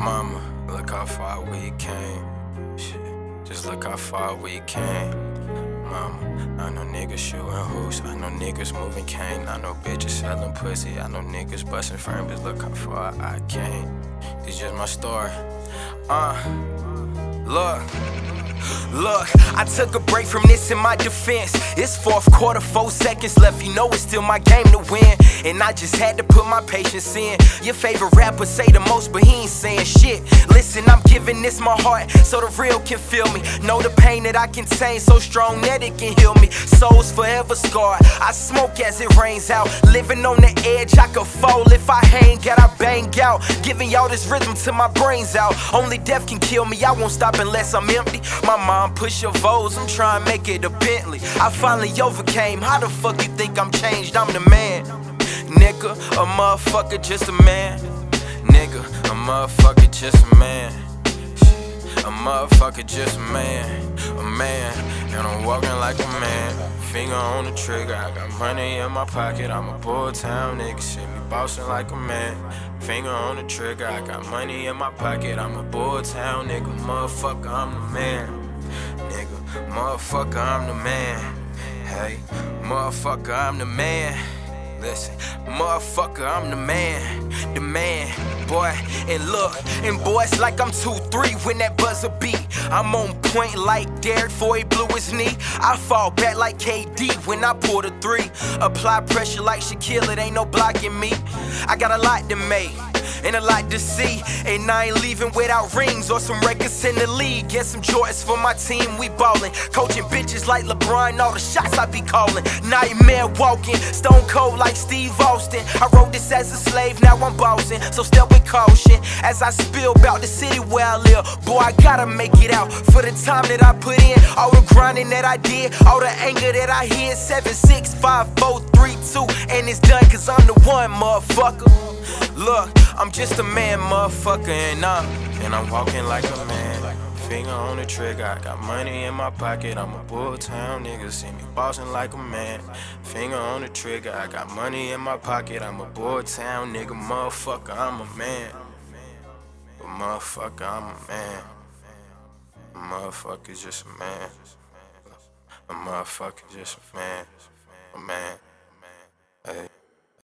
Mama, look how far we came. Shit, just look how far we came. Mama, I know niggas shooting hoops, I know niggas moving cane, I know bitches selling pussy, I know niggas busting firm, but look how far I came. It's just my story. Uh, look. Look, I took a break from this in my defense. It's fourth quarter, four seconds left. You know it's still my game to win. And I just had to put my patience in. Your favorite rapper say the most, but he ain't saying shit. Listen, I'm giving this my heart so the real can feel me. Know the pain that I contain so strong that it can heal me. Soul's forever scarred. I smoke as it rains out. Living on the edge, I could fall if I hang out. I bang out. Giving y'all this rhythm till my brains out. Only death can kill me. I won't stop unless I'm empty. My mom push your vows, I'm trying to make it a Bentley. I finally overcame. How the fuck you think I'm changed? I'm the man. Nigga, a motherfucker, just a man. Nigga, a motherfucker, just a man. A motherfucker, just a man. A man, and I'm walking like a man. Finger on the trigger, I got money in my pocket. I'm a bull town nigga, see me bossing like a man. Finger on the trigger, I got money in my pocket. I'm a bull town nigga, motherfucker, I'm the man. Motherfucker, I'm the man. Hey, motherfucker, I'm the man. Listen, motherfucker, I'm the man, the man, boy. And look, and boy, it's like I'm 2-3 when that buzzer beat. I'm on point like Derrick before blew his knee. I fall back like KD when I pull the three. Apply pressure like Shaquille, it ain't no blocking me. I got a lot to make and a lot to see. And I ain't leaving without rings or some records in the league. Get some Jordans for my team, we ballin'. Coaching bitches like LeBron, all the shots I be calling. Nightmare walking, stone cold like Steve Austin. I wrote this as a slave, now I'm bossing. So step with caution as I spill about the city where I live. Boy, I gotta make it out for the time that I put in. All the grinding that I did, all the anger that I hid. 7, 6, 5, 4, 3, 2, and it's done cause I'm the one, motherfucker. Look, I'm just a man, motherfucker, and I'm and I'm walking like a man. Finger on the trigger, I got money in my pocket. I'm a bull town nigga, see me bossing like a man. Finger on the trigger, I got money in my pocket. I'm a bull town nigga, motherfucker, I'm a man. But motherfucker, I'm a man. A motherfucker, just a man. A motherfucker, just a man. A man. Hey.